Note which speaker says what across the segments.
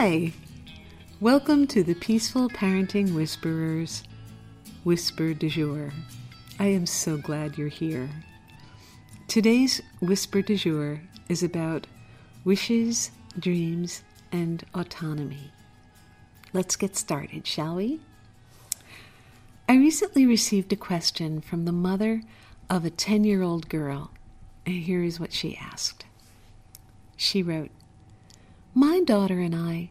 Speaker 1: Hi! Welcome to the Peaceful Parenting Whisperers Whisper du Jour. I am so glad you're here. Today's Whisper du Jour is about wishes, dreams, and autonomy. Let's get started, shall we? I recently received a question from the mother of a 10 year old girl, and here is what she asked. She wrote, My daughter and I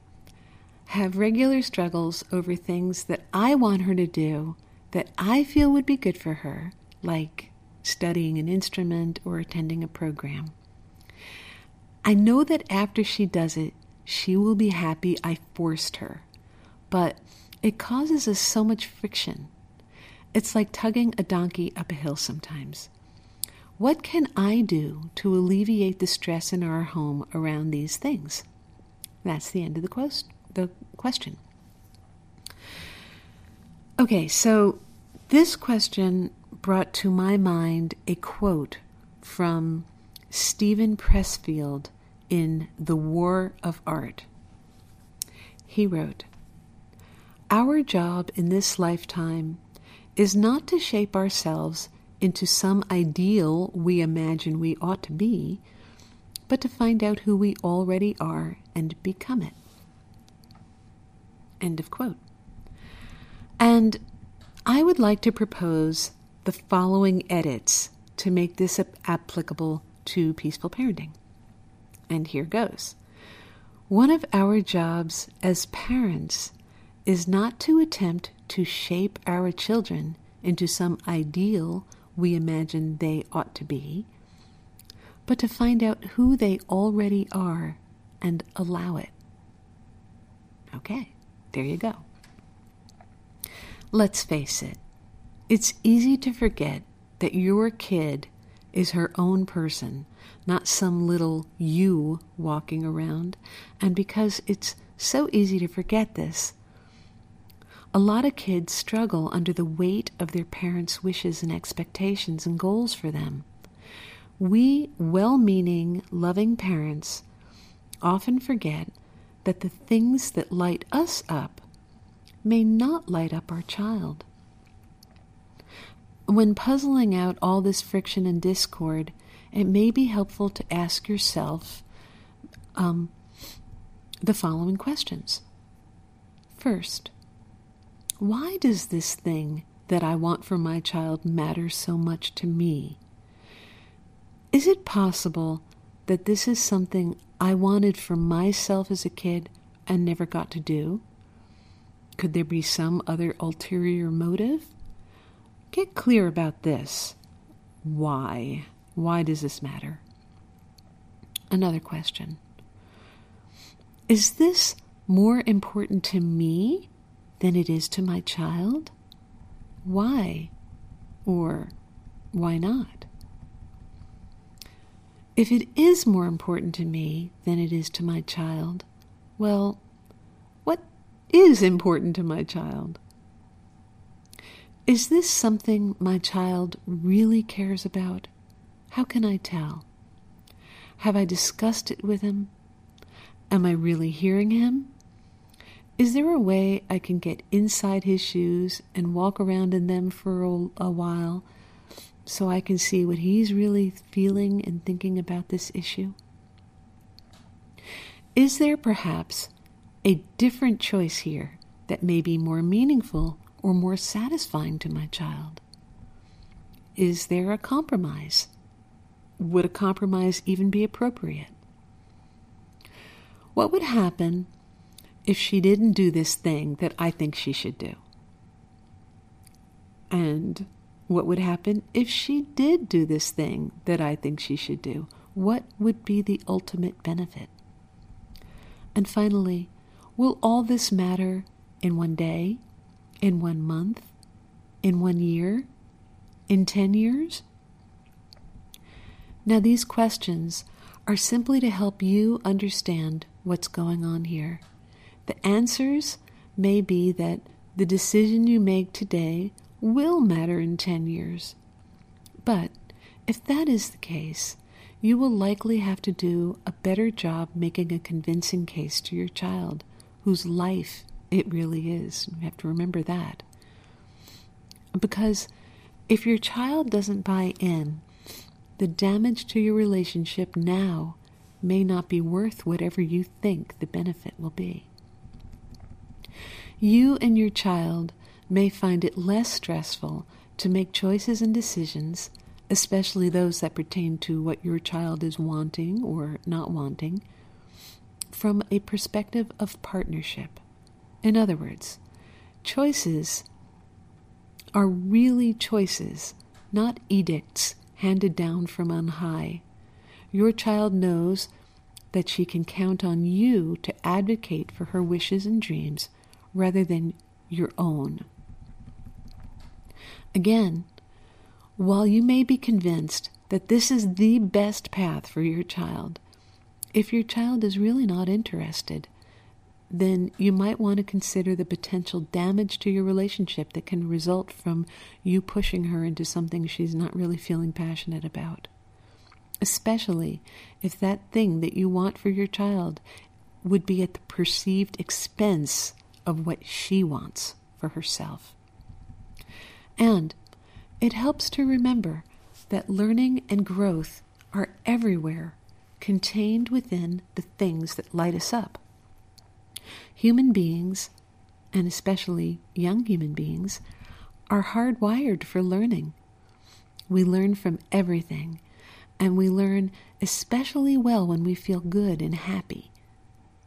Speaker 1: have regular struggles over things that I want her to do that I feel would be good for her, like studying an instrument or attending a program. I know that after she does it, she will be happy I forced her, but it causes us so much friction. It's like tugging a donkey up a hill sometimes. What can I do to alleviate the stress in our home around these things? That's the end of the, quote, the question. Okay, so this question brought to my mind a quote from Steven Pressfield in The War of Art. He wrote, Our job in this lifetime is not to shape ourselves into some ideal we imagine we ought to be, but to find out who we already are and become it. End of quote. And I would like to propose the following edits to make this applicable to peaceful parenting. And here goes. One of our jobs as parents is not to attempt to shape our children into some ideal we imagine they ought to be, but to find out who they already are and allow it. Okay, there you go. Let's face it, it's easy to forget that your kid is her own person, not some little you walking around. And because it's so easy to forget this, a lot of kids struggle under the weight of their parents' wishes and expectations and goals for them. We well meaning, loving parents often forget that the things that light us up may not light up our child. When puzzling out all this friction and discord, it may be helpful to ask yourself um, the following questions. First, why does this thing that I want for my child matter so much to me? Is it possible that this is something I wanted for myself as a kid and never got to do? Could there be some other ulterior motive? Get clear about this. Why? Why does this matter? Another question Is this more important to me than it is to my child? Why? Or why not? If it is more important to me than it is to my child, well, what is important to my child? Is this something my child really cares about? How can I tell? Have I discussed it with him? Am I really hearing him? Is there a way I can get inside his shoes and walk around in them for a, a while so I can see what he's really feeling and thinking about this issue? Is there perhaps a different choice here that may be more meaningful or more satisfying to my child? Is there a compromise? Would a compromise even be appropriate? What would happen if she didn't do this thing that I think she should do? And what would happen if she did do this thing that I think she should do? What would be the ultimate benefit? And finally, will all this matter in one day, in one month? In one year? In ten years? Now, these questions are simply to help you understand what's going on here. The answers may be that the decision you make today will matter in 10 years. But if that is the case, you will likely have to do a better job making a convincing case to your child whose life it really is. You have to remember that. Because if your child doesn't buy in, the damage to your relationship now may not be worth whatever you think the benefit will be. You and your child may find it less stressful to make choices and decisions, especially those that pertain to what your child is wanting or not wanting, from a perspective of partnership. In other words, choices are really choices, not edicts handed down from on high. Your child knows that she can count on you to advocate for her wishes and dreams rather than your own. Again, while you may be convinced that this is the best path for your child, if your child is really not interested, then you might want to consider the potential damage to your relationship that can result from you pushing her into something she's not really feeling passionate about. Especially if that thing that you want for your child would be at the perceived expense of what she wants for herself. And it helps to remember that learning and growth are everywhere, contained within the things that light us up. Human beings, and especially young human beings, are hardwired for learning. We learn from everything, and we learn especially well when we feel good and happy.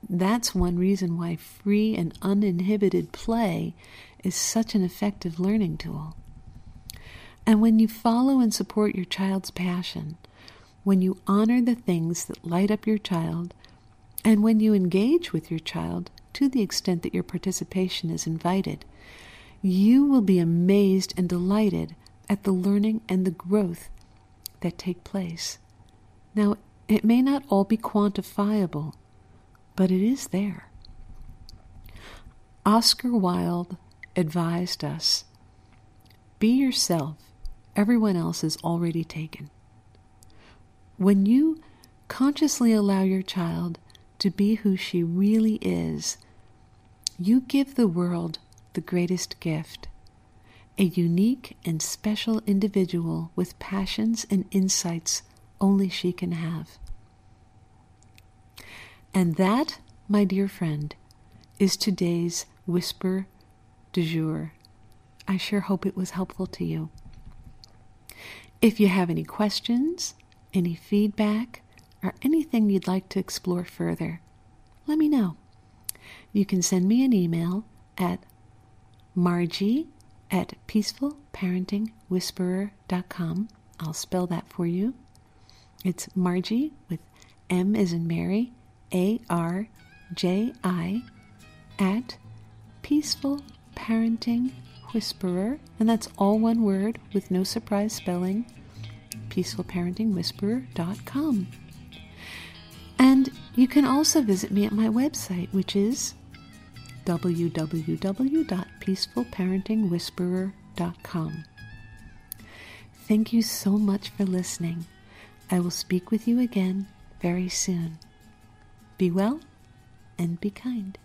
Speaker 1: That's one reason why free and uninhibited play is such an effective learning tool. And when you follow and support your child's passion, when you honor the things that light up your child, and when you engage with your child to the extent that your participation is invited, you will be amazed and delighted at the learning and the growth that take place. Now, it may not all be quantifiable, but it is there. Oscar Wilde advised us be yourself, everyone else is already taken. When you consciously allow your child to be who she really is, you give the world the greatest gift a unique and special individual with passions and insights only she can have. And that, my dear friend, is today's Whisper du jour. I sure hope it was helpful to you. If you have any questions, any feedback, or anything you'd like to explore further, let me know. You can send me an email at margie at peacefulparentingwhisperer.com. I'll spell that for you. It's Margie with M as in Mary, A R J I, at Peaceful Parenting Whisperer, and that's all one word with no surprise spelling, peacefulparentingwhisperer.com. And you can also visit me at my website, which is www.peacefulparentingwhisperer.com. Thank you so much for listening. I will speak with you again very soon. Be well and be kind.